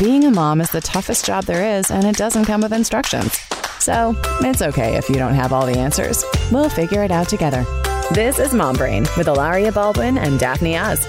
Being a mom is the toughest job there is, and it doesn't come with instructions. So it's okay if you don't have all the answers. We'll figure it out together. This is Mom Brain with Hilaria Baldwin and Daphne Oz.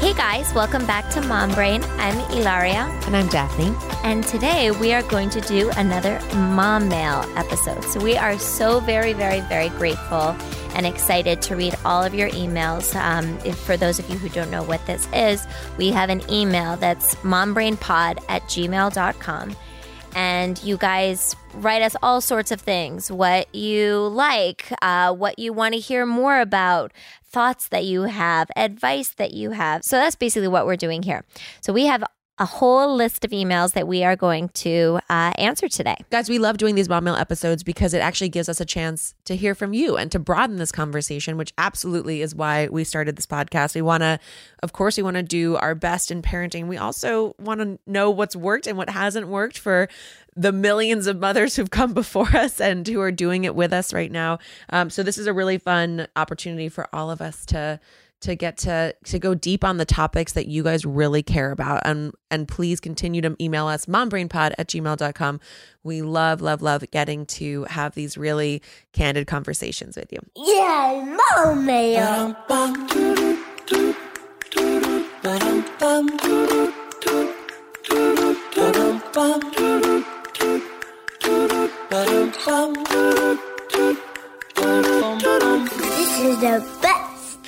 Hey guys, welcome back to Mom Brain. I'm Hilaria. And I'm Daphne. And today we are going to do another Mom Mail episode. So we are so very, very, very grateful and excited to read all of your emails. Um, for those of you who don't know what this is, we have an email that's mombrainpod at gmail.com. And you guys write us all sorts of things what you like, uh, what you want to hear more about, thoughts that you have, advice that you have. So that's basically what we're doing here. So we have a whole list of emails that we are going to uh, answer today. Guys, we love doing these mom mail episodes because it actually gives us a chance to hear from you and to broaden this conversation, which absolutely is why we started this podcast. We want to, of course, we want to do our best in parenting. We also want to know what's worked and what hasn't worked for the millions of mothers who've come before us and who are doing it with us right now. Um, so this is a really fun opportunity for all of us to to get to to go deep on the topics that you guys really care about and and please continue to email us mombrainpod at gmail.com we love love love getting to have these really candid conversations with you yeah mom mail this is the best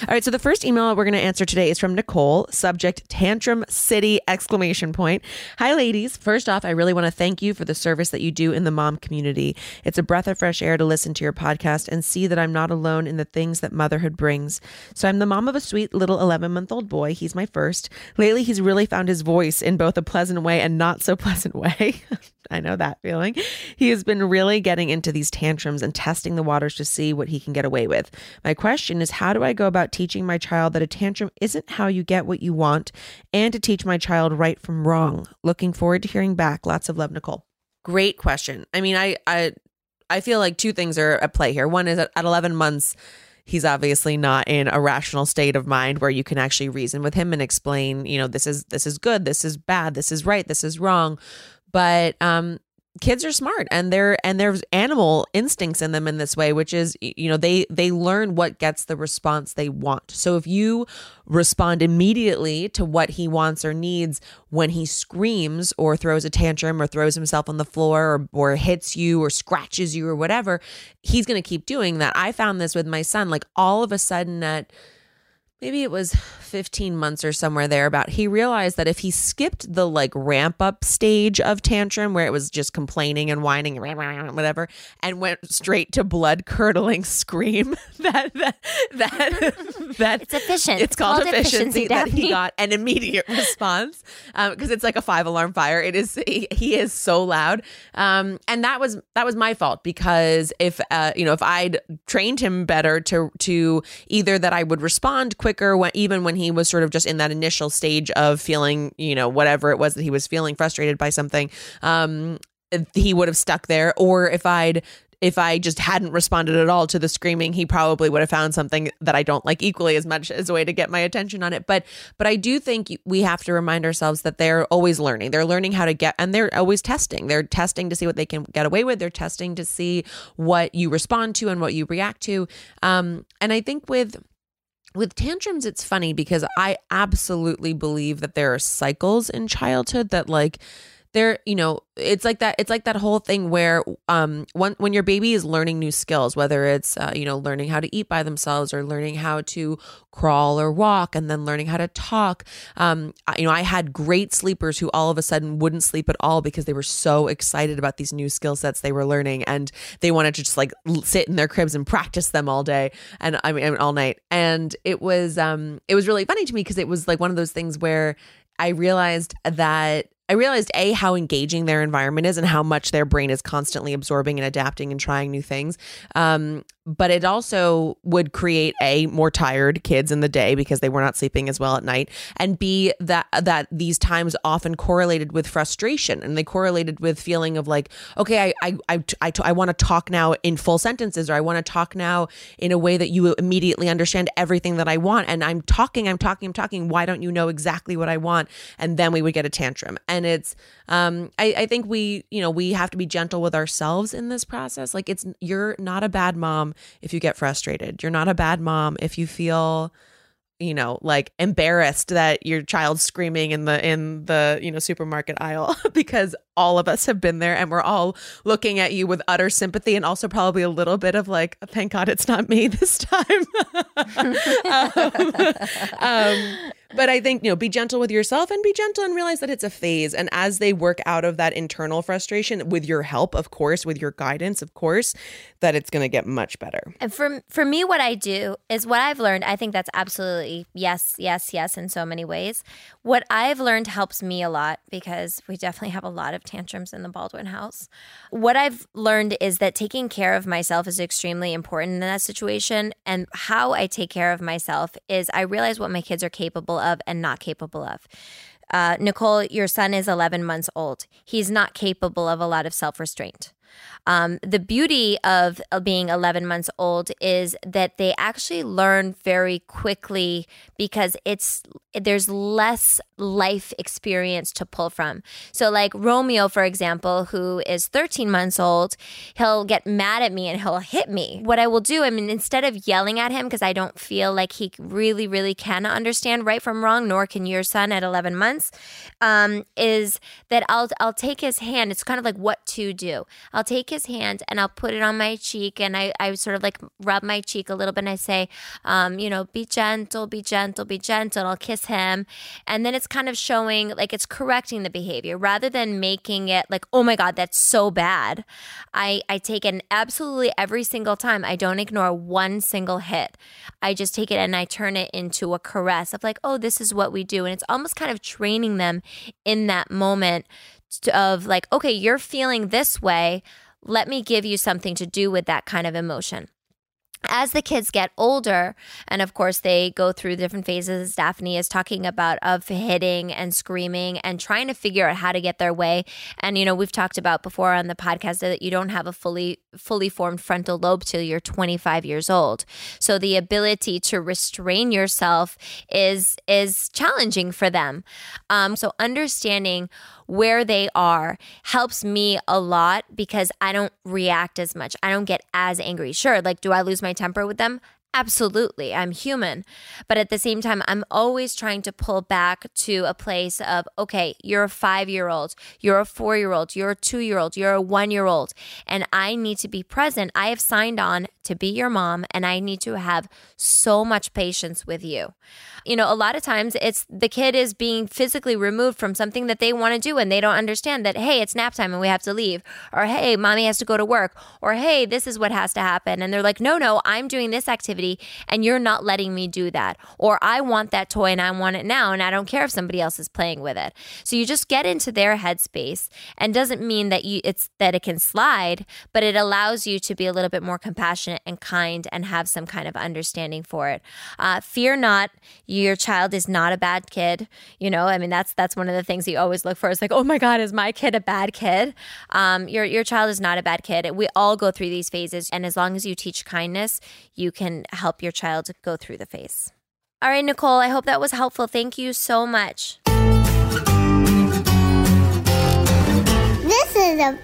all right, so the first email we're going to answer today is from Nicole, subject tantrum city exclamation point. Hi ladies, first off, I really want to thank you for the service that you do in the mom community. It's a breath of fresh air to listen to your podcast and see that I'm not alone in the things that motherhood brings. So I'm the mom of a sweet little 11-month-old boy. He's my first. Lately, he's really found his voice in both a pleasant way and not so pleasant way. I know that feeling. He has been really getting into these tantrums and testing the waters to see what he can get away with. My question is how do I go about teaching my child that a tantrum isn't how you get what you want and to teach my child right from wrong? Looking forward to hearing back. Lots of love, Nicole. Great question. I mean, I I I feel like two things are at play here. One is at 11 months he's obviously not in a rational state of mind where you can actually reason with him and explain, you know, this is this is good, this is bad, this is right, this is wrong but um kids are smart and they're and there's animal instincts in them in this way which is you know they they learn what gets the response they want. So if you respond immediately to what he wants or needs when he screams or throws a tantrum or throws himself on the floor or, or hits you or scratches you or whatever he's going to keep doing that. I found this with my son like all of a sudden at maybe it was 15 months or somewhere there about he realized that if he skipped the like ramp up stage of tantrum where it was just complaining and whining and whatever and went straight to blood curdling scream that that that, that it's efficient. it's, called, called, efficiency, efficiency that he got an immediate response because um, it's like a five alarm fire. It is he, he is so loud. Um, and that was that was my fault because if uh, you know if I'd trained him better to to either that I would respond quicker when even when he was sort of just in that initial stage of feeling, you know, whatever it was that he was feeling frustrated by something, um, he would have stuck there. Or if I'd if I just hadn't responded at all to the screaming, he probably would have found something that I don't like equally as much as a way to get my attention on it. But but I do think we have to remind ourselves that they're always learning. They're learning how to get and they're always testing. They're testing to see what they can get away with. They're testing to see what you respond to and what you react to. Um, and I think with with tantrums it's funny because i absolutely believe that there are cycles in childhood that like there you know it's like that it's like that whole thing where um when when your baby is learning new skills whether it's uh, you know learning how to eat by themselves or learning how to crawl or walk and then learning how to talk um you know i had great sleepers who all of a sudden wouldn't sleep at all because they were so excited about these new skill sets they were learning and they wanted to just like sit in their cribs and practice them all day and i mean all night. And it was um it was really funny to me because it was like one of those things where I realized that I realized A, how engaging their environment is and how much their brain is constantly absorbing and adapting and trying new things. Um, but it also would create a more tired kids in the day because they were not sleeping as well at night and b that that these times often correlated with frustration and they correlated with feeling of like okay i i i, I, I want to talk now in full sentences or i want to talk now in a way that you immediately understand everything that i want and i'm talking i'm talking i'm talking. Why don't you know exactly what i want? And then we would get a tantrum. And it's um i i think we you know we have to be gentle with ourselves in this process. Like it's you're not a bad mom if you get frustrated. You're not a bad mom if you feel you know like embarrassed that your child's screaming in the in the you know supermarket aisle because all of us have been there and we're all looking at you with utter sympathy and also probably a little bit of like thank god it's not me this time um, um, but I think, you know, be gentle with yourself and be gentle and realize that it's a phase. And as they work out of that internal frustration with your help, of course, with your guidance, of course, that it's going to get much better. And for for me what I do is what I've learned, I think that's absolutely yes, yes, yes in so many ways. What I've learned helps me a lot because we definitely have a lot of tantrums in the Baldwin house. What I've learned is that taking care of myself is extremely important in that situation and how I take care of myself is I realize what my kids are capable of and not capable of. Uh, Nicole, your son is 11 months old. He's not capable of a lot of self restraint. Um, the beauty of, of being 11 months old is that they actually learn very quickly because it's there's less life experience to pull from. So, like Romeo, for example, who is 13 months old, he'll get mad at me and he'll hit me. What I will do, I mean, instead of yelling at him, because I don't feel like he really, really can understand right from wrong, nor can your son at 11 months, um, is that I'll I'll take his hand. It's kind of like what to do. I'll take his hand and I'll put it on my cheek, and I I sort of like rub my cheek a little bit, and I say, um, you know, be gentle, be gentle, be gentle. And I'll kiss him. And then it's kind of showing like it's correcting the behavior rather than making it like, oh my God, that's so bad. I, I take it absolutely every single time. I don't ignore one single hit. I just take it and I turn it into a caress of like, oh, this is what we do. And it's almost kind of training them in that moment of like, okay, you're feeling this way. Let me give you something to do with that kind of emotion as the kids get older, and of course they go through different phases, Daphne is talking about of hitting and screaming and trying to figure out how to get their way. And you know, we've talked about before on the podcast that you don't have a fully fully formed frontal lobe till you're 25 years old. So the ability to restrain yourself is is challenging for them. Um, so understanding where they are helps me a lot because I don't react as much. I don't get as angry. Sure, like, do I lose my temper with them? Absolutely, I'm human. But at the same time, I'm always trying to pull back to a place of, okay, you're a five year old, you're a four year old, you're a two year old, you're a one year old, and I need to be present. I have signed on to be your mom, and I need to have so much patience with you. You know, a lot of times it's the kid is being physically removed from something that they want to do, and they don't understand that, hey, it's nap time and we have to leave, or hey, mommy has to go to work, or hey, this is what has to happen. And they're like, no, no, I'm doing this activity activity and you're not letting me do that. Or I want that toy and I want it now and I don't care if somebody else is playing with it. So you just get into their headspace and doesn't mean that you it's that it can slide, but it allows you to be a little bit more compassionate and kind and have some kind of understanding for it. Uh, fear not, your child is not a bad kid. You know, I mean that's that's one of the things you always look for. Is like, oh my God, is my kid a bad kid? Um, your your child is not a bad kid. We all go through these phases, and as long as you teach kindness, you can help your child go through the phase. All right, Nicole, I hope that was helpful. Thank you so much. This is a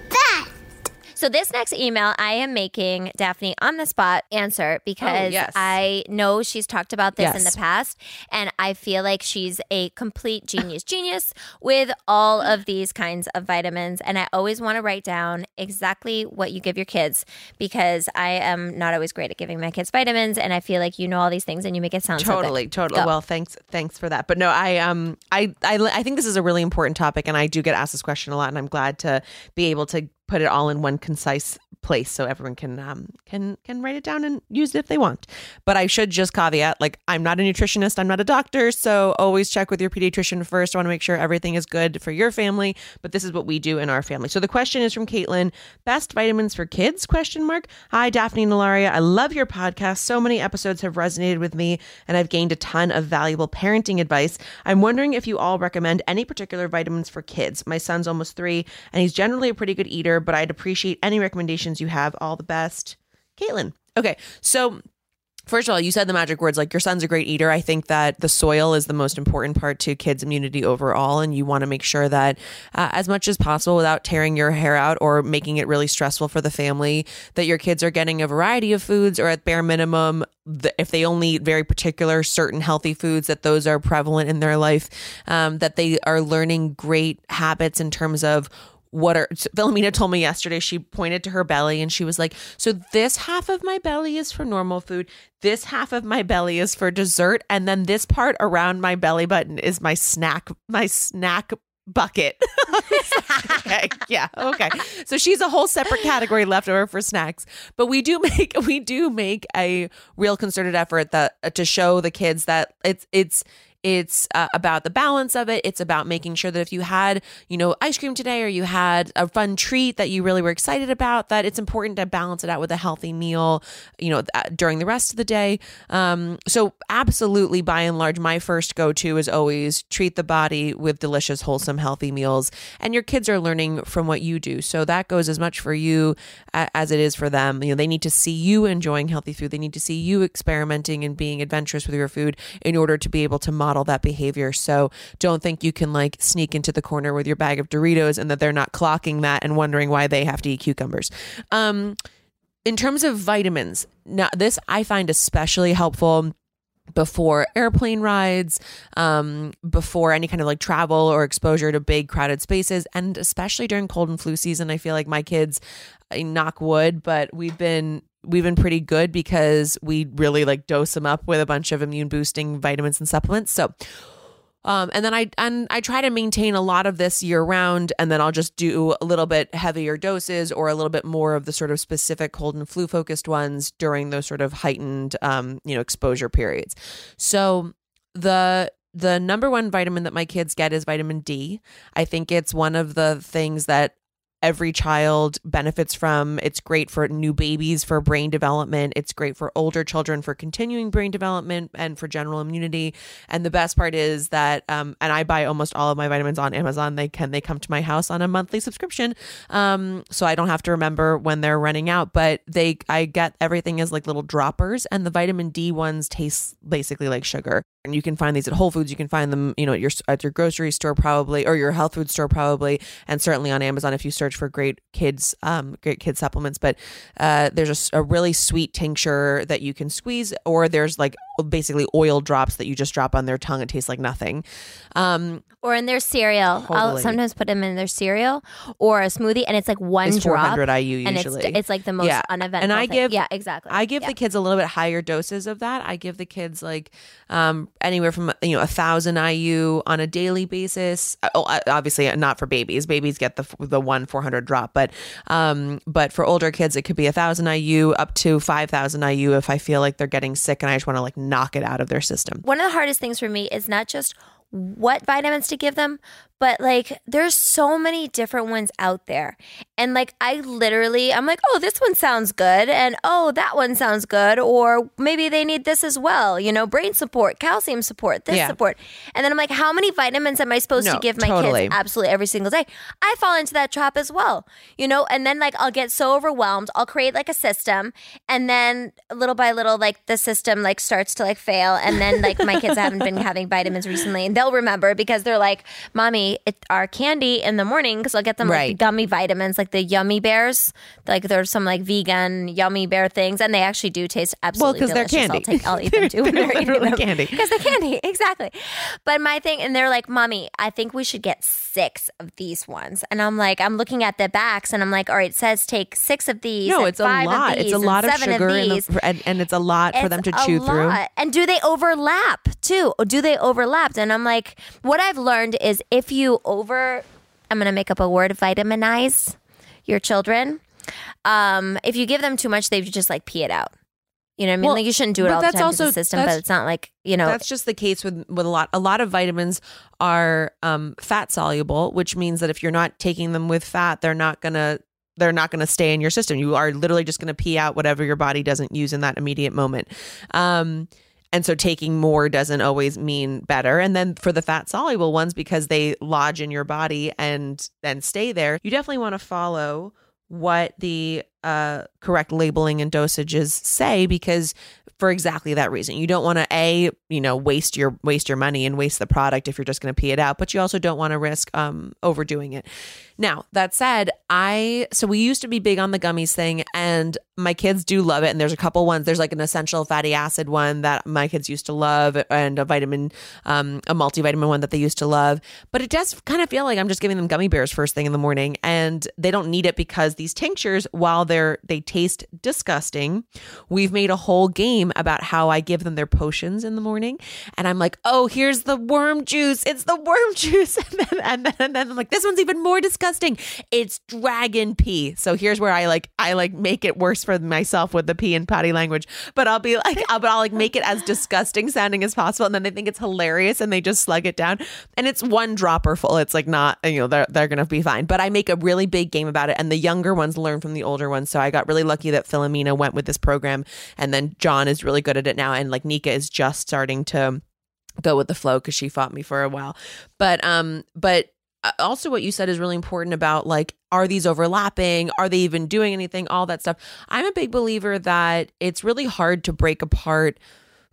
so this next email, I am making Daphne on the spot answer because Oh, yes. I know she's talked about this in the past, and I feel like she's a complete genius, genius with all of these kinds of vitamins. And I always want to write down exactly what you give your kids because I am not always great at giving my kids vitamins, and I feel like you know all these things and you make it sound so totally totally Go. well thanks thanks for that but no i um I, I i think this is a really important topic and i do get asked this question a lot and i'm glad to be able to put it all in one concise place so everyone can um, can can write it down and use it if they want. But I should just caveat like I'm not a nutritionist, I'm not a doctor, so always check with your pediatrician first. I want to make sure everything is good for your family, but this is what we do in our family. So the question is from Caitlin, best vitamins for kids? Question mark. Hi Daphne and Hilaria, I love your podcast. So many episodes have resonated with me and I've gained a ton of valuable parenting advice. I'm wondering if you all recommend any particular vitamins for kids. My son's almost 3 and he's generally a pretty good eater, but I'd appreciate any recommendations you have. All the best. Caitlin. Okay, so First of all, you said the magic words like your son's a great eater. I think that the soil is the most important part to kids' immunity overall. And you want to make sure that, uh, as much as possible, without tearing your hair out or making it really stressful for the family, that your kids are getting a variety of foods or at bare minimum, if they only eat very particular, certain healthy foods, that those are prevalent in their life, um, that they are learning great habits in terms of what are Philomena told me yesterday she pointed to her belly and she was like so this half of my belly is for normal food this half of my belly is for dessert and then this part around my belly button is my snack my snack bucket. Okay yeah okay. So she's a whole separate category left over for snacks. But we do make we do make a real concerted effort that to show the kids that it's it's it's uh, about the balance of it. It's about making sure that if you had, you know, ice cream today or you had a fun treat that you really were excited about, that it's important to balance it out with a healthy meal, you know, th- during the rest of the day. Um, so, absolutely, by and large, my first go to is always treat the body with delicious, wholesome, healthy meals. And your kids are learning from what you do. So, that goes as much for you as it is for them. You know, they need to see you enjoying healthy food, they need to see you experimenting and being adventurous with your food in order to be able to model that behavior. So don't think you can like sneak into the corner with your bag of Doritos and that they're not clocking that and wondering why they have to eat cucumbers. Um, in terms of vitamins, now this I find especially helpful before airplane rides, um, before any kind of like travel or exposure to big crowded spaces, and especially during cold and flu season. I feel like my kids, knock wood, but we've been we've been pretty good because we really like dose them up with a bunch of immune boosting vitamins and supplements. So um, and then I and I try to maintain a lot of this year round, and then I'll just do a little bit heavier doses or a little bit more of the sort of specific cold and flu focused ones during those sort of heightened, um, you know, exposure periods. So the the number one vitamin that my kids get is vitamin D. I think it's one of the things that every child benefits from. It's great for new babies for brain development. It's great for older children for continuing brain development and for general immunity. And the best part is that, um, and I buy almost all of my vitamins on Amazon. They can they come to my house on a monthly subscription, um, so I don't have to remember when they're running out. But they, I get everything as like little droppers, and the vitamin D ones taste basically like sugar. And you can find these at Whole Foods. You can find them, you know, at your at your grocery store probably, or your health food store probably, and certainly on Amazon if you search for great kids, um, great kids supplements. But uh, there's a, a really sweet tincture that you can squeeze, or there's like basically oil drops that you just drop on their tongue. It tastes like nothing. Um, or in their cereal. I'll sometimes put them in their cereal or a smoothie, and it's like one It's drop. 400 IU and usually. it's it's like the most Yeah. uneventful. And I thing. give- yeah, exactly. I give Yeah. the kids a little bit higher doses of that. I give the kids like um, anywhere from you know a thousand IU on a daily basis. Oh, uh, obviously not for babies. Babies get the the one four hundred drop, but um, but for older kids it could be a thousand IU up to five thousand IU if I feel like they're getting sick and I just want to like knock it out of their system. one of the hardest things for me is not just what vitamins to give them, but like there's so many different ones out there. And like I literally I'm like, "Oh, this one sounds good." And, "Oh, that one sounds good." Or maybe they need this as well, you know, brain support, calcium support, this Yeah. support. And then I'm like, "How many vitamins am I supposed No, to give my totally. kids absolutely every single day?" I fall into that trap as well. You know, and then like I'll get so overwhelmed, I'll create like a system and then little by little like the system like starts to like fail and then like my kids haven't been having vitamins recently and they'll remember because they're like, "Mommy, it our candy in the morning because I'll get them like Right. gummy vitamins like the yummy bears. Like there's some like vegan yummy bear things and they actually do taste absolutely 'cause they're delicious. candy. I'll take I'll eat them too when They're they're eating literally them. candy. Because they're candy, exactly. But my thing, and they're like, Mommy, I think we should get six of these ones. And I'm like, I'm looking at the backs and I'm like, all right, it says take six of these. No, and it's a lot. It's a lot of sugar of these. the, and, and it's a lot for them to chew through. lot. And do they overlap too? Or do they overlap? And I'm like, what I've learned is if you over, I'm going to make up a word, vitaminize your children. Um, if you give them too much, they just like pee it out. You know what I mean? Well, like you shouldn't do it all the that's time to also- the system, but it's not like you know. That's just the case with with a lot. A lot of vitamins are um, fat soluble, which means that if you're not taking them with fat, they're not gonna they're not gonna stay in your system. You are literally just gonna pee out whatever your body doesn't use in that immediate moment. Um, and so taking more doesn't always mean better. And then for the fat soluble ones, because they lodge in your body and then stay there, you definitely want to follow what the uh, correct labeling and dosages say because for exactly that reason. You don't want to a you know waste your waste your money and waste the product if you're just going to pee it out but you also don't want to risk um overdoing it. Now that said i so we used to be big on the gummies thing and my kids do love it and there's a couple ones. There's like an essential fatty acid one that my kids used to love and a vitamin um a multivitamin one that they used to love but it does kind of feel like i'm just giving them gummy bears first thing in the morning and they don't need it because these tinctures while they're they taste disgusting. We've made a whole game about how i give them their potions in the morning. And i'm like oh here's the worm juice. It's the worm juice. And then and then, and then i'm like this one's even more disgusting. It's dragon pee. So here's where i like i like make it worse for myself with the pee and potty language. But i'll be like I'll, but i'll like make it as disgusting sounding as possible. And then they think it's hilarious and they just slug it down. And it's one dropper full. It's like not you know they're, they're gonna be fine. But i make a really big game about it. And the younger ones learn from the older ones so i got really lucky that philomena went with this program and then john is really good at it now and like nika is just starting to go with the flow because she fought me for a while. But um but uh, also what you said is really important about like are these overlapping? Are they even doing anything? All that stuff. I'm a big believer that it's really hard to break apart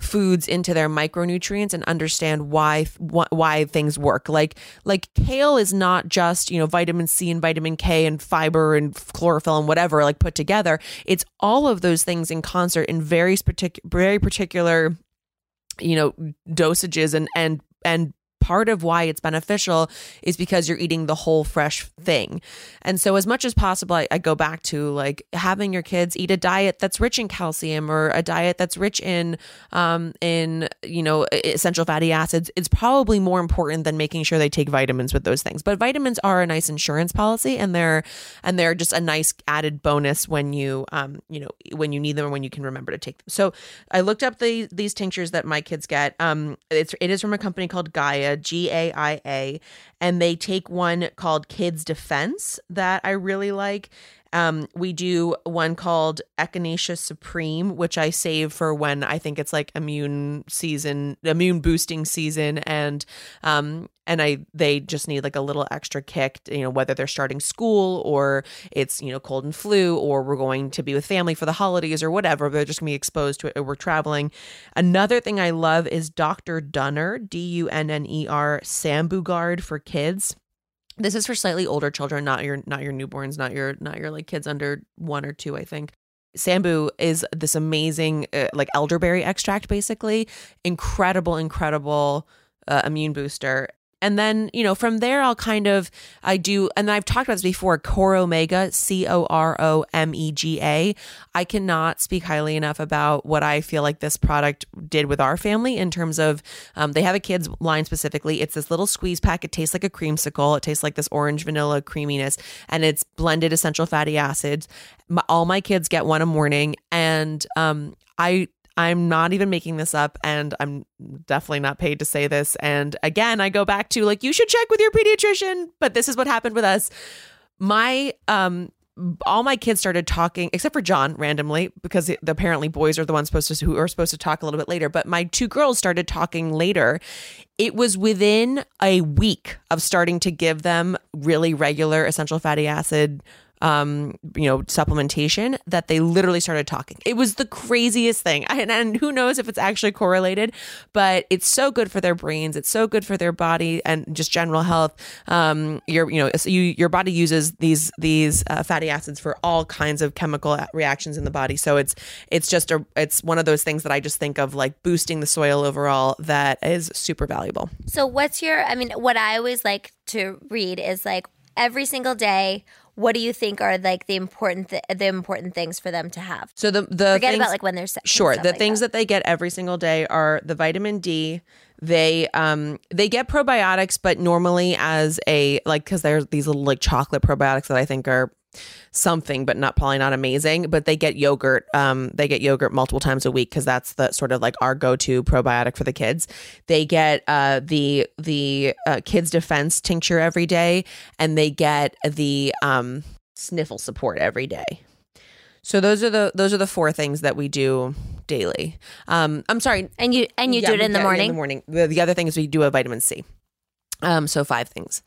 foods into their micronutrients and understand why why things work. Like like kale is not just you know vitamin C and vitamin K and fiber and chlorophyll and whatever like put together. It's all of those things in concert in very particular very particular you know dosages and and and part of why it's beneficial is because you're eating the whole fresh thing. And so as much as possible I, I go back to like having your kids eat a diet that's rich in calcium or a diet that's rich in um in you know essential fatty acids it's probably more important than making sure they take vitamins with those things. But vitamins are a nice insurance policy and they're and they're just a nice added bonus when you um you know when you need them or when you can remember to take them. So I looked up the these tinctures that my kids get. Um it's it is from a company called Gaia G A I A, and they take one called Kids Defense that I really like. Um, we do one called Echinacea Supreme, which I save for when I think it's like immune season, immune boosting season, and um, and I they just need like a little extra kick, you know, whether they're starting school or it's you know cold and flu, or we're going to be with family for the holidays or whatever. They're just gonna be exposed to it. Or we're traveling. Another thing I love is Dr. Dunner, D U N N E R, Sambu Guard for kids this is for slightly older children not your not your newborns not your not your like kids under one or two i think. Sambu is this amazing uh, like elderberry extract basically. Incredible incredible uh, immune booster and then you know from there i'll kind of i do and i've talked about this before Coromega c-o-r-o-m-e-g-a i cannot speak highly enough about what i feel like this product did with our family in terms of um, they have a kids line specifically. It's this little squeeze pack. It tastes like a creamsicle. It tastes like this orange vanilla creaminess and it's blended essential fatty acids. My, all my kids get one a morning and um, i I'm not even making this up and I'm definitely not paid to say this. And again, I go back to like, you should check with your pediatrician, but this is what happened with us. My, um, all my kids started talking except for John randomly because apparently boys are the ones supposed to who are supposed to talk a little bit later but my two girls started talking later it was within a week of starting to give them really regular essential fatty acid um, you know, supplementation that they literally started talking. It was the craziest thing. And, and who knows if it's actually correlated, but it's so good for their brains. It's so good for their body and just general health. Um, your, you know, you, your body uses these, these uh, fatty acids for all kinds of chemical reactions in the body. So it's, it's just a, it's one of those things that I just think of like boosting the soil overall that is super valuable. So, what's your? I mean, what I always like to read is like every single day. What do you think are like the important th- the important things for them to have? So the, the Forget things- about like when they're sick. Sure. The like things that. they get every single day are the vitamin D. They um they get probiotics, but normally as a like because there's these little like chocolate probiotics that I think are something, but not probably not amazing. But they get yogurt. Um, they get yogurt multiple times a week because that's the sort of like our go-to probiotic for the kids. They get uh, the the uh, kids defense tincture every day, and they get the um, sniffle support every day. So those are the those are the four things that we do daily. Um, I'm sorry, And you and you yeah, do it in the morning. In the morning. The, the other thing is we do a vitamin C. Um, so five things.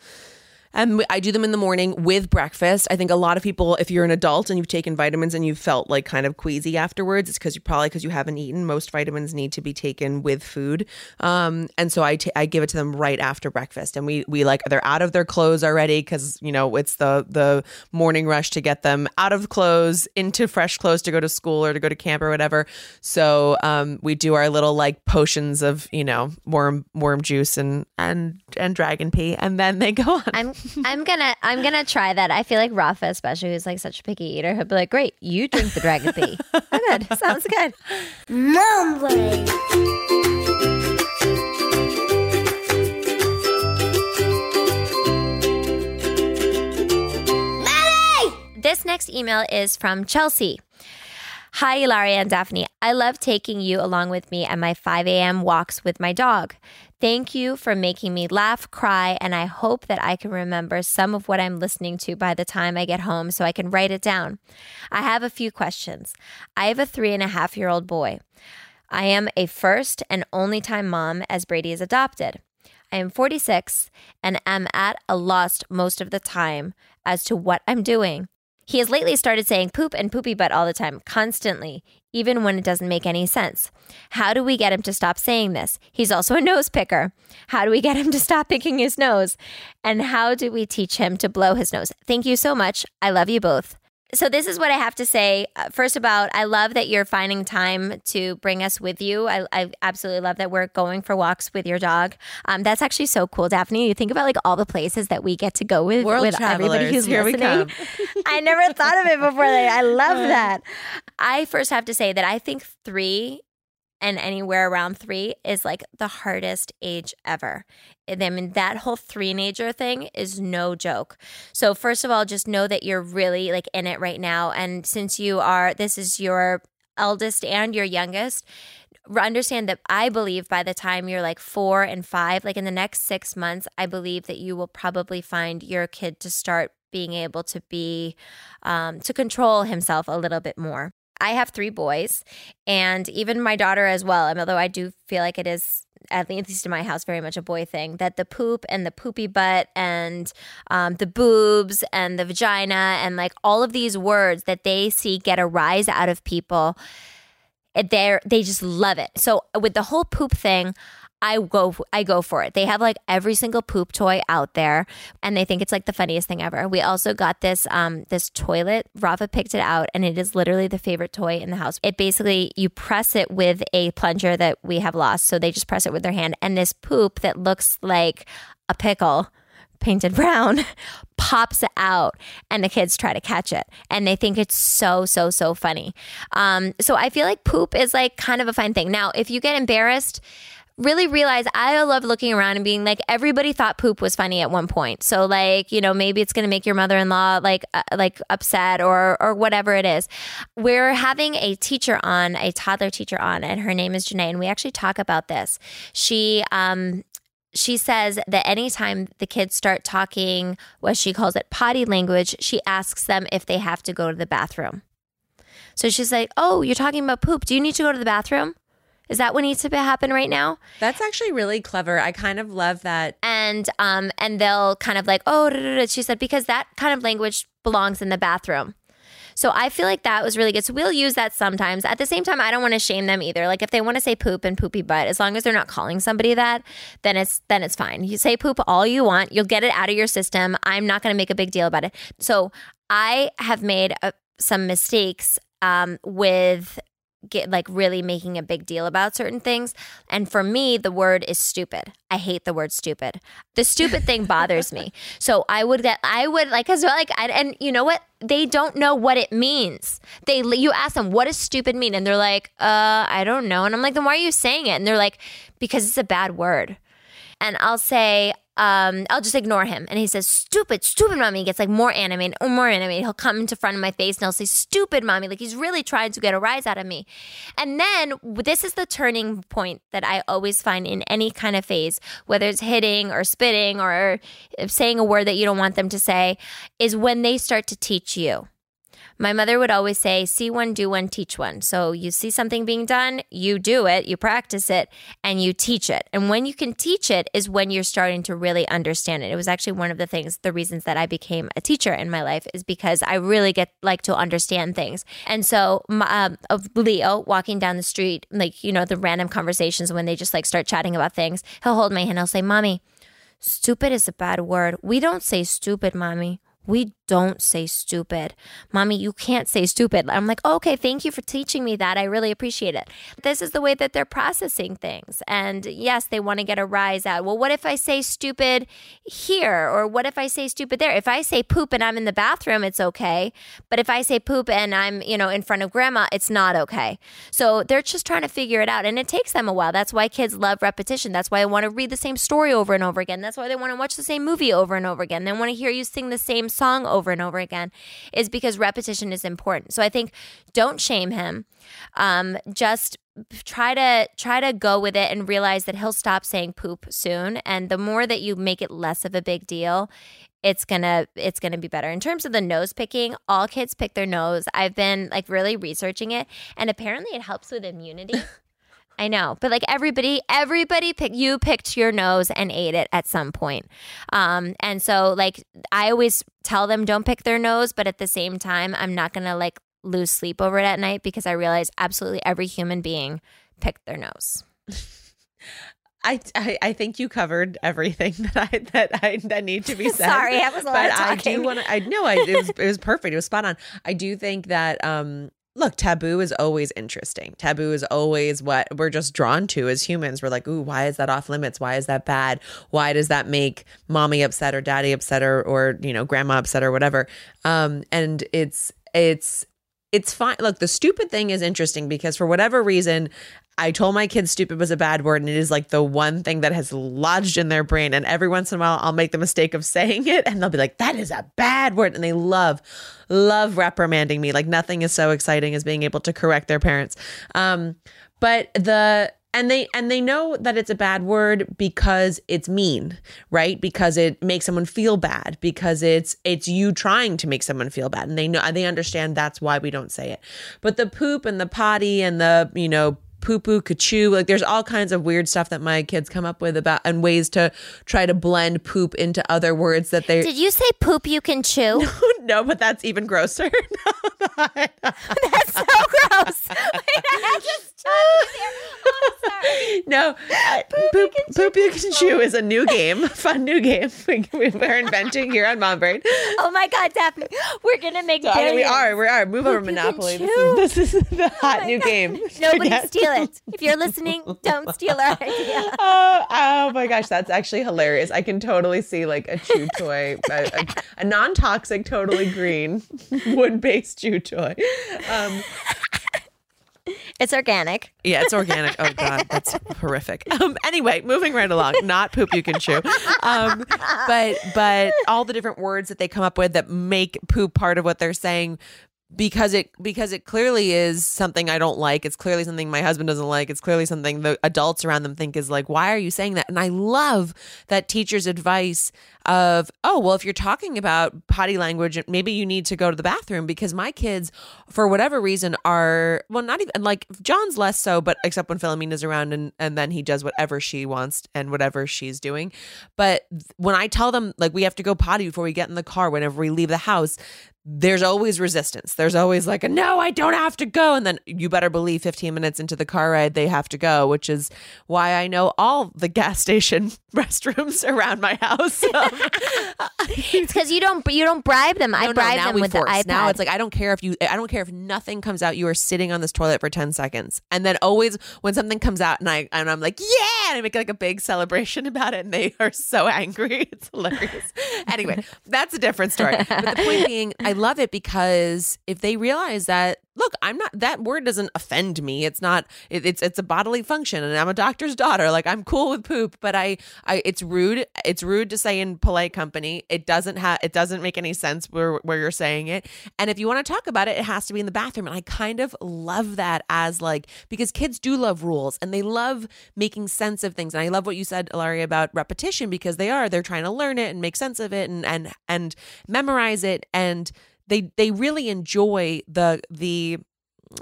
And I do them in the morning with breakfast. I think a lot of people, if you're an adult and you've taken vitamins and you've felt like kind of queasy afterwards, it's because you probably because you haven't eaten. Most vitamins need to be taken with food, um, and so I I give it to them right after breakfast. And we we like they're out of their clothes already because you know it's the the morning rush to get them out of clothes into fresh clothes to go to school or to go to camp or whatever. So um, we do our little like potions of you know worm worm juice and and and dragon pee, and then they go on. I'm I'm gonna I'm gonna try that. I feel like Rafa, especially who's like such a picky eater, he'll be like, "Great, you drink the dragon pee." I'm good. Sounds good. Mom brain. This next email is from Chelsea. Hi, Hilaria and Daphne. I love taking you along with me at my 5 a.m. walks with my dog. Thank you for making me laugh, cry, and I hope that I can remember some of what I'm listening to by the time I get home so I can write it down. I have a few questions. I have a three and a half year old boy. I am a first and only time mom as Brady is adopted. I am 46 and am at a loss most of the time as to what I'm doing. He has lately started saying poop and poopy butt all the time, constantly, even when it doesn't make any sense. How do we get him to stop saying this? He's also a nose picker. How do we get him to stop picking his nose? And how do we teach him to blow his nose? Thank you so much. I love you both. So, this is what I have to say. Uh, First, about I love that you're finding time to bring us with you. I, I absolutely love that we're going for walks with your dog. Um, that's actually so cool, Daphne. You think about like all the places that we get to go with, World with everybody who's Here listening. I never thought of it before. Like, I love that. I first have to say that I think three and anywhere around three is like the hardest age ever. And I mean, that whole three-nager thing is no joke. So, first of all, just know that you're really like in it right now. And since you are, this is your eldest and your youngest, understand that I believe by the time you're like four and five, like in the next six months, I believe that you will probably find your kid to start being able to be, um, to control himself a little bit more. I have three boys and even my daughter as well. And although I do feel like it is, at least in my house, very much a boy thing, that the poop and the poopy butt and um, the boobs and the vagina and like all of these words that they see get a rise out of people, they they just love it. So with the whole poop thing, I go I go for it. They have like every single poop toy out there and they think it's like the funniest thing ever. We also got this um this toilet. Rafa picked it out and it is literally the favorite toy in the house. It basically you press it with a plunger that we have lost. So they just press it with their hand and this poop that looks like a pickle painted brown pops out and the kids try to catch it and they think it's so so so funny um, so i feel like poop is like kind of a fun thing now if you get embarrassed really realize i love looking around and being like everybody thought poop was funny at one point so like you know maybe it's going to make your mother-in-law like uh, like upset or or whatever it is we're having a teacher on a toddler teacher on and her name is Janae and we actually talk about this she um she says that anytime the kids start talking what she calls it potty language, she asks them if they have to go to the bathroom. So she's like, "Oh, you're talking about poop. Do you need to go to the bathroom? Is that what needs to happen right now?" That's actually really clever. I kind of love that. And um and they'll kind of like, "Oh," da, da, da." she said because that kind of language belongs in the bathroom. So I feel like that was really good. So we'll use that sometimes. At the same time, I don't want to shame them either. Like if they want to say poop and poopy butt, as long as they're not calling somebody that, then it's then it's fine. You say poop all you want. You'll get it out of your system. I'm not going to make a big deal about it. So I have made uh some mistakes um, with get like really making a big deal about certain things. And for me, the word is stupid. I hate the word stupid. The stupid thing bothers me. So I would get, I would like, cause like, I, and you know what? They don't know what it means. They, you ask them, what does stupid mean? And they're like, uh, I don't know. And I'm like, then why are you saying it? And they're like, because it's a bad word. And I'll say, um, I'll just ignore him. And he says, stupid, stupid mommy. He gets like more animated or more animated. He'll come into front of my face and he'll say, stupid mommy. Like he's really trying to get a rise out of me. And then this is the turning point that I always find in any kind of phase, whether it's hitting or spitting or saying a word that you don't want them to say, is when they start to teach you. My mother would always say, see one, do one, teach one. So you see something being done, you do it, you practice it, and you teach it. And when you can teach it is when you're starting to really understand it. It was actually one of the things, the reasons that I became a teacher in my life is because I really get like to understand things. And so um, of Leo walking down the street, like, you know, the random conversations when they just like start chatting about things, he'll hold my hand, he'll say, Mommy, stupid is a bad word. We don't say stupid, Mommy. We don't say stupid. Mommy, you can't say stupid. I'm like, oh, okay, thank you for teaching me that. I really appreciate it. This is the way that they're processing things. And yes, they want to get a rise out. Well, what if I say stupid here? Or what if I say stupid there? If I say poop and I'm in the bathroom, it's okay. But if I say poop and I'm, you know, in front of grandma, it's not okay. So they're just trying to figure it out. And it takes them a while. That's why kids love repetition. That's why they want to read the same story over and over again. That's why they want to watch the same movie over and over again. They want to hear you sing the same song over and over again is because repetition is important. So I think don't shame him. Um, just try to try to go with it and realize that he'll stop saying poop soon and the more that you make it less of a big deal it's gonna it's gonna be better in terms of the nose picking all kids pick their nose i've been like really researching it and apparently it helps with immunity I know, but like everybody, everybody pick you picked your nose and ate it at some point. Um, and so like I always tell them don't pick their nose, but at the same time, I'm not gonna like lose sleep over it at night because I realize absolutely every human being picked their nose. I, I, I think you covered everything that I that I that need to be said. Sorry, I was a lot but of I do want to. I know I it was it was perfect. It was spot on. I do think that um look, taboo is always interesting. Taboo is always what we're just drawn to as humans. We're like, ooh, why is that off limits? Why is that bad? Why does that make mommy upset or daddy upset or or you know grandma upset or whatever? Um, and it's it's it's fine. Look, the stupid thing is interesting because for whatever reason, I told my kids stupid was a bad word, and it is like the one thing that has lodged in their brain. And every once in a while, I'll make the mistake of saying it, and they'll be like, that is a bad word. And they love, love reprimanding me. Like nothing is so exciting as being able to correct their parents. Um, but the and they and they know that it's a bad word because it's mean right because it makes someone feel bad because it's it's you trying to make someone feel bad and they know they understand that's why we don't say it but the poop and the potty and the you know poo poo kachoo like there's all kinds of weird stuff that my kids come up with about and ways to try to blend poop into other words that they Did you say poop you can chew? no but that's even grosser That's so gross. Wait, I just stopped you there. Oh. No, uh, poop, poop you can chew is a new game, fun new game we- we're inventing here on Mom Brain. Oh my God, Daphne, we're gonna make So, I mean, we are, we are. Move over, Poop can Monopoly. This is, this is the hot new game. Nobody Forget- steal it. If you're listening, don't steal our idea. Oh, oh my gosh, that's actually hilarious. I can totally see like a chew toy, a, a, a non-toxic, totally green, wood-based chew toy. Um, It's organic. Yeah, it's organic. Oh god, that's horrific. Um, anyway, moving right along. Not poop you can chew, um, but but all the different words that they come up with that make poop part of what they're saying because it because it clearly is something I don't like. It's clearly something my husband doesn't like. It's clearly something the adults around them think is like, why are you saying that? And I love that teacher's advice of, oh, well, if you're talking about potty language, maybe you need to go to the bathroom because my kids, for whatever reason, are well, not even like John's less so, but except when Philomena's around and and then he does whatever she wants and whatever she's doing. But when I tell them like we have to go potty before we get in the car, whenever we leave the house, there's always resistance. There's always like a no, I don't have to go. And then you better believe 15 minutes into the car ride, they have to go, which is why I know all the gas station restrooms around my house. It's because you don't you don't bribe them. I No, no, bribe now them with force. the iPad. Now it's like I don't care if you I don't care if nothing comes out. You are sitting on this toilet for 10 seconds. And then always when something comes out and I and I'm like, yeah, and I make like a big celebration about it and they are so angry. It's hilarious. anyway, that's a different story. But the point being, I love it because if they realize that look, I'm not that word doesn't offend me. It's not it, it's it's a bodily function and I'm a doctor's daughter. Like I'm cool with poop, but I I it's rude. It's rude to say in polite company. It doesn't have it doesn't make any sense where where you're saying it. And if you want to talk about it, it has to be in the bathroom. And I kind of love that as like because kids do love rules and they love making sense of things. And I love what you said, Hilaria, about repetition because they are they're trying to learn it and make sense of it and and and memorize it and they they really enjoy the the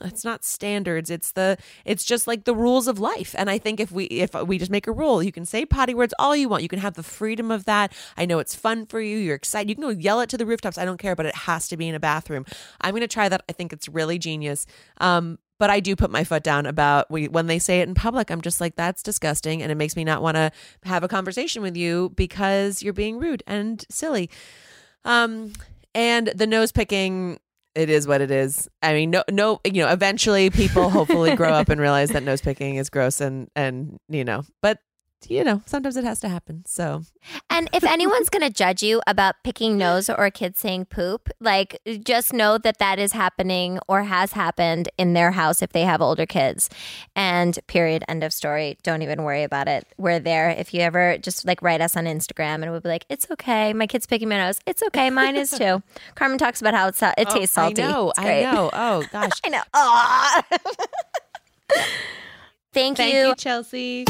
it's not standards it's the it's just like the rules of life. And i think if we if we just make a rule you can say potty words all you want. You can have the freedom of that. I know it's fun for you. You're excited. You can go yell it to the rooftops. I don't care but it has to be in a bathroom. I'm going to try that. I think it's really genius. Um but I do put my foot down about we, when they say it in public. I'm just like, that's disgusting. And it makes me not want to have a conversation with you because you're being rude and silly. Um, and the nose picking, it is what it is. I mean, no, no, you know, eventually people hopefully grow up and realize that nose picking is gross and, and, you know, but you know, sometimes it has to happen. So, and if anyone's going to judge you about picking nose or a kid saying poop, like just know that that is happening or has happened in their house if they have older kids. And period, end of story. Don't even worry about it. We're there. If you ever just like write us on Instagram and we'll be like, it's okay. My kid's picking my nose. It's okay. Mine is too. Carmen talks about how it's, uh, it oh, tastes salty. I know. I know. Oh, gosh. I know. Oh. Thank, Thank you. you, Chelsea.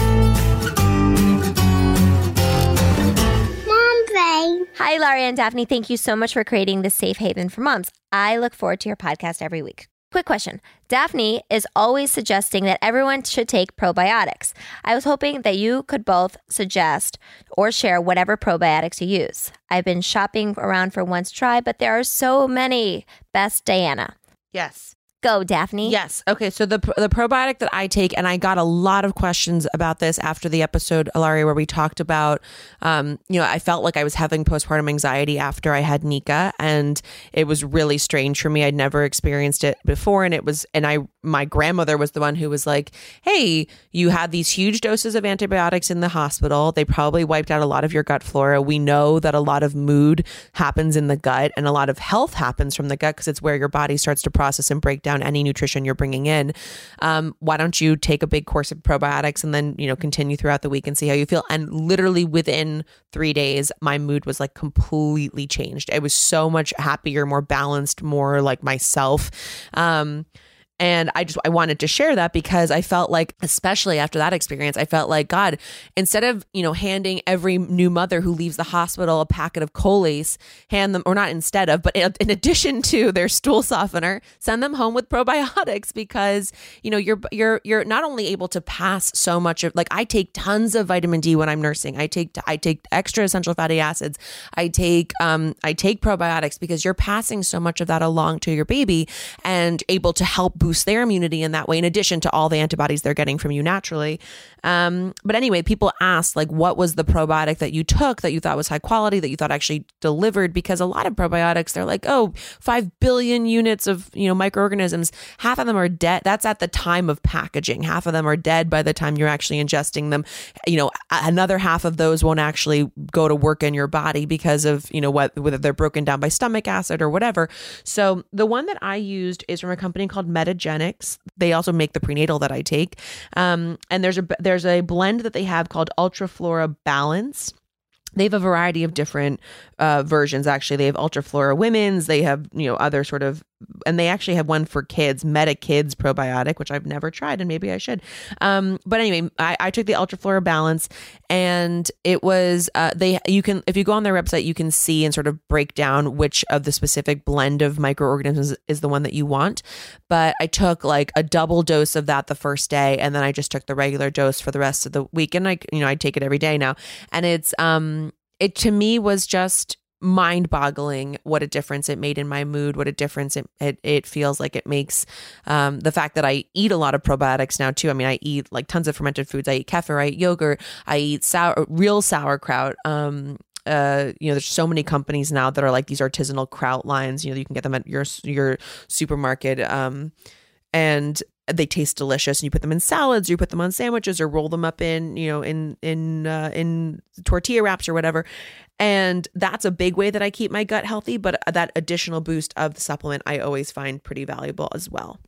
Mom. Hi, Laurie and Daphne. Thank you so much for creating this safe haven for moms. I look forward to your podcast every week. Quick question. Daphne is always suggesting that everyone should take probiotics. I was hoping that you could both suggest or share whatever probiotics you use. I've been shopping around for one to try, but there are so many. Best Diana. Yes. Go, Daphne. Yes. Okay. So the the probiotic that I take, and I got a lot of questions about this after the episode, Hilaria, where we talked about, um, you know, I felt like I was having postpartum anxiety after I had Nika, and it was really strange for me. I'd never experienced it before, and it was, and I, my grandmother was the one who was like, "Hey, you had these huge doses of antibiotics in the hospital. They probably wiped out a lot of your gut flora. We know that a lot of mood happens in the gut, and a lot of health happens from the gut because it's where your body starts to process and break down any nutrition you're bringing in. Um, why don't you take a big course of probiotics and then, you know, continue throughout the week and see how you feel? And literally within three days, my mood was like completely changed. I was so much happier, more balanced, more like myself. Um, and I just I wanted to share that because I felt like especially after that experience I felt like god instead of you know handing every new mother who leaves the hospital a packet of Colace hand them or not instead of but in, addition to their stool softener send them home with probiotics because you know you're you're you're not only able to pass so much of like I take tons of vitamin D when I'm nursing. I take I take extra essential fatty acids. I take um I take probiotics because you're passing so much of that along to your baby and able to help boost their immunity in that way, in addition to all the antibodies they're getting from you naturally. Um, but anyway, people asked, like, what was the probiotic that you took that you thought was high quality, that you thought actually delivered? Because a lot of probiotics, they're like, oh, 5 billion units of, you know, microorganisms. Half of them are dead. That's at the time of packaging. Half of them are dead by the time you're actually ingesting them. You know, another half of those won't actually go to work in your body because of, you know, what, whether they're broken down by stomach acid or whatever. So the one that I used is from a company called Metagenics. They also make the prenatal that I take. Um, and there's a there's a blend that they have called Ultraflora Balance. They have a variety of different uh, versions. Actually, they have Ultraflora Women's. They have you know other sort of, and they actually have one for kids, Meta Kids probiotic, which I've never tried, and maybe I should. Um, but anyway, I, I took the Ultraflora Balance, and it was uh, they. You can if you go on their website, you can see and sort of break down which of the specific blend of microorganisms is the one that you want. But I took like a double dose of that the first day, and then I just took the regular dose for the rest of the week, and I you know I take it every day now, and it's um it to me was just mind boggling what a difference it made in my mood, what a difference it, it, it feels like it makes. Um, the fact that I eat a lot of probiotics now too. I mean, I eat like tons of fermented foods. I eat kefir, I eat yogurt, I eat sour, real sauerkraut. Um, uh, you know, there's so many companies now that are like these artisanal kraut lines. You know, you can get them at your your supermarket. Um, and they taste delicious and you put them in salads or you put them on sandwiches or roll them up in you know in in uh, in tortilla wraps or whatever and that's a big way that i keep my gut healthy but that additional boost of the supplement i always find pretty valuable as well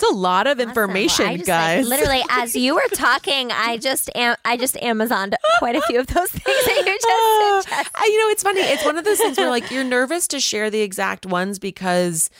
it's a lot of information Awesome. Well, just, guys Like, literally, as you were talking, I just am. I just Amazoned quite a few of those things that you just Uh, you know, it's funny. It's one of those things where like you're nervous to share the exact ones because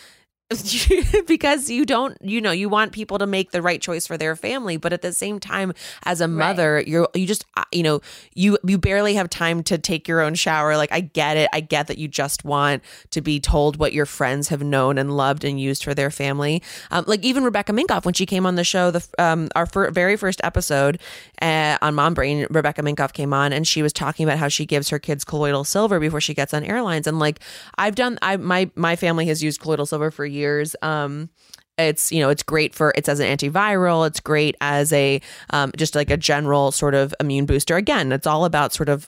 because you don't you know you want people to make the right choice for their family but at the same time as a mother you're you just uh, you know you you barely have time to take your own shower. Like i get it. I get that you just want to be told what your friends have known and loved and used for their family. Um, like even rebecca minkoff when she came on the show the um our fir- very first episode uh, on mom brain rebecca minkoff came on and she was talking about how she gives her kids colloidal silver before she gets on airlines. And like i've done i my my family has used colloidal silver for years um it's you know it's great for it's as an antiviral it's great as a um, just like a general sort of immune booster. Again it's all about sort of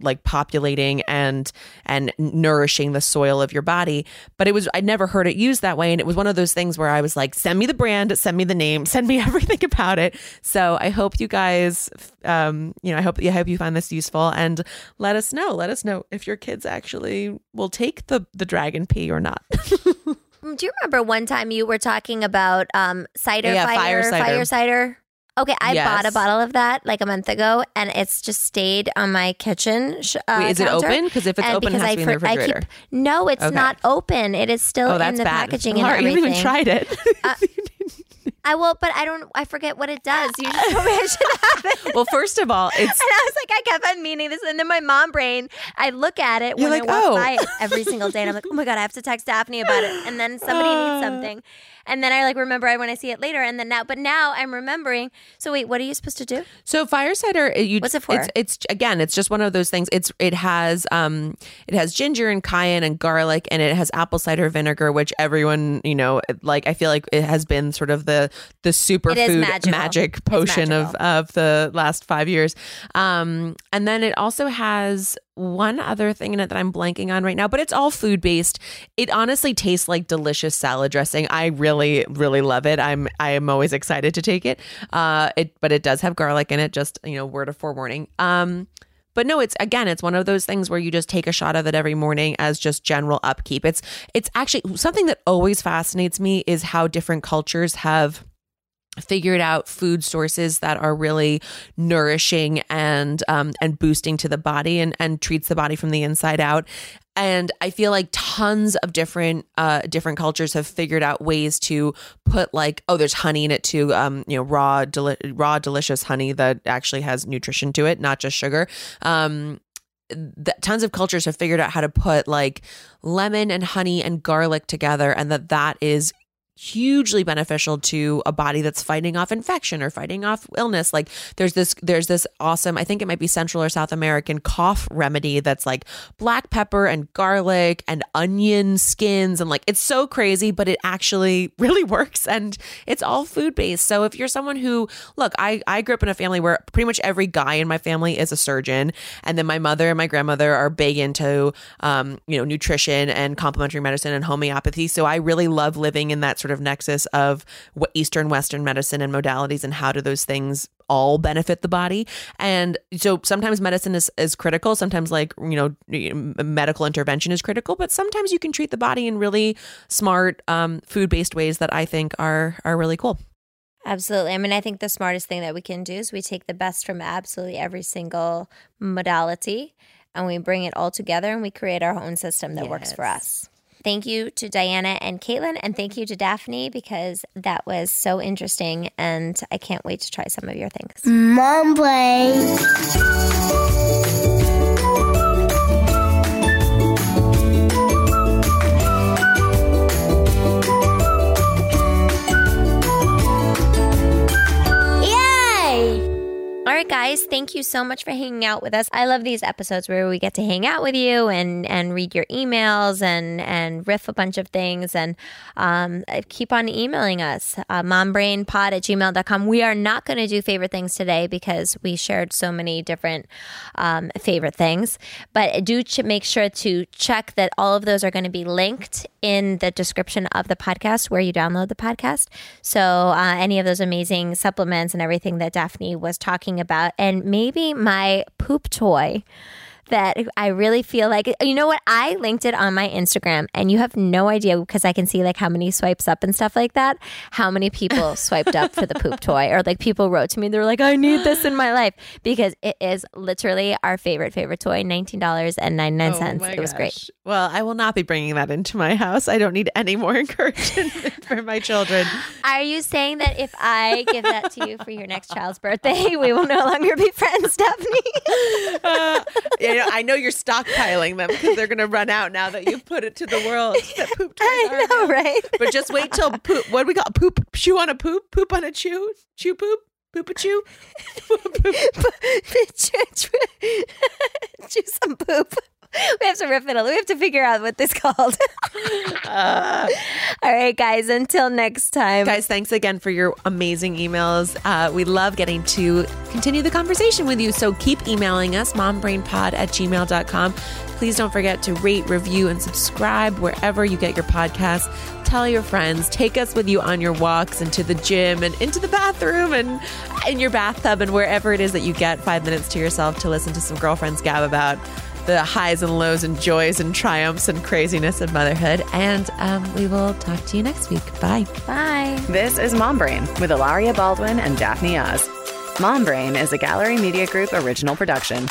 like populating and and nourishing the soil of your body. But it was i never heard it used that way. And it was one of those things where i was like send me the brand send me the name send me everything about it. So i hope you guys um you know i hope i hope you find this useful. And let us know. Let us know if your kids actually will take the the dragon pee or not Do you remember one time you were talking about um, cider Yeah, fire, fire cider. fire cider? Okay, I bought a bottle of that like a month ago, and it's just stayed on my kitchen. sh- Uh, Wait, is it open? 'Cause if it's And open, it because has to I be in the I keep- refrigerator. no, it's Okay. not open. It is still oh in the bad packaging and Laura, you haven't even tried it I will, but I don't. I forget what it does. You just told me I should have it. well first of all it's And I was like, I kept on meaning this. And then my mom brain, I look at it when like, I walk oh. by it every single day. And I'm like, oh my God, I have to text Daphne about it. And then somebody Uh. needs something. And then I like remember it when I see it later. And then now, but now I'm remembering. So wait, what are you supposed to do? So fire cider, you, What's it for? It's, it's again, it's just one of those things. It's it has um it has ginger and cayenne and garlic, and it has apple cider vinegar, which everyone you know like. I feel like it has been sort of the the superfood It is magical. magic potion of of the last five years. Um, and then it also has one other thing in it that I'm blanking on right now, but it's all food based. It honestly tastes like delicious salad dressing. I really, really love it. I'm I am always excited to take it. Uh, it but it does have garlic in it. Just you know, word of forewarning. Um. But no, it's again, it's one of those things where you just take a shot of it every morning as just general upkeep. It's it's actually something that always fascinates me is how different cultures have figured out food sources that are really nourishing and um, and boosting to the body and and treats the body from the inside out. And i feel like tons of different uh different cultures have figured out ways to put like oh there's honey in it too um you know raw deli- raw delicious honey that actually has nutrition to it not just sugar. Um that tons of cultures have figured out how to put like lemon and honey and garlic together and that that is hugely beneficial to a body that's fighting off infection or fighting off illness. Like there's this there's this awesome i think it might be central or south american cough remedy that's like black pepper and garlic and onion skins and like it's so crazy but it actually really works and it's all food based so if you're someone who look i i grew up in a family where pretty much every guy in my family is a surgeon and then my mother and my grandmother are big into um you know nutrition and complementary medicine and homeopathy. So i really love living in that sort of nexus of what eastern western medicine and modalities and how do those things all benefit the body and so sometimes medicine is, is critical sometimes like you know medical intervention is critical but sometimes you can treat the body in really smart um, food-based ways that i think are are really cool Absolutely. I mean, I think the smartest thing that we can do is we take the best from absolutely every single modality and we bring it all together and we create our own system that works for us. Thank you to Diana and Caitlin, and thank you to Daphne because that was so interesting. And I can't wait to try some of your things. Mom brain. Right, guys, thank you so much for hanging out with us. I love these episodes where we get to hang out with you and and read your emails and and riff a bunch of things and um, keep on emailing us uh, mombrainpod at gmail.com. We are not going to do favorite things today because we shared so many different um, favorite things, but do ch- make sure to check that all of those are going to be linked in the description of the podcast where you download the podcast. So uh, any of those amazing supplements and everything that Daphne was talking about, and maybe my poop toy that I really feel like you know what? I linked it on my Instagram and you have no idea because I can see like how many swipes up and stuff like that how many people swiped up for the poop toy or like people wrote to me they're like I need this in my life because it is literally our favorite favorite toy $19.99 Oh it was great. Well, I will not be bringing that into my house. I don't need any more encouragement for my children. are you saying that if I give that to you for your next child's birthday we will no longer be friends Stephanie? Uh, you know, I know you're stockpiling them because they're going to run out now that you've put it to the world. That poop I know right But just wait till poop. What do we call it? poop? Chew on a poop? Poop on a chew? Chew poop? Poop a chew? chew some poop. We have to riff it. We have to figure out what this called. Uh, All right, guys. Until next time. guys, thanks again for your amazing emails. Uh, we love getting to continue the conversation with you. So keep emailing us, mombrainpod at gmail.com. Please don't forget to rate, review, and subscribe wherever you get your podcasts. Tell your friends. Take us with you on your walks and to the gym and into the bathroom and in your bathtub and wherever it is that you get five minutes to yourself to listen to some girlfriends gab about the highs and lows and joys and triumphs and craziness of motherhood. And um, we will talk to you next week. Bye. Bye. This is Mom Brain with Hilaria Baldwin and Daphne Oz. Mom Brain is a Gallery Media Group original production.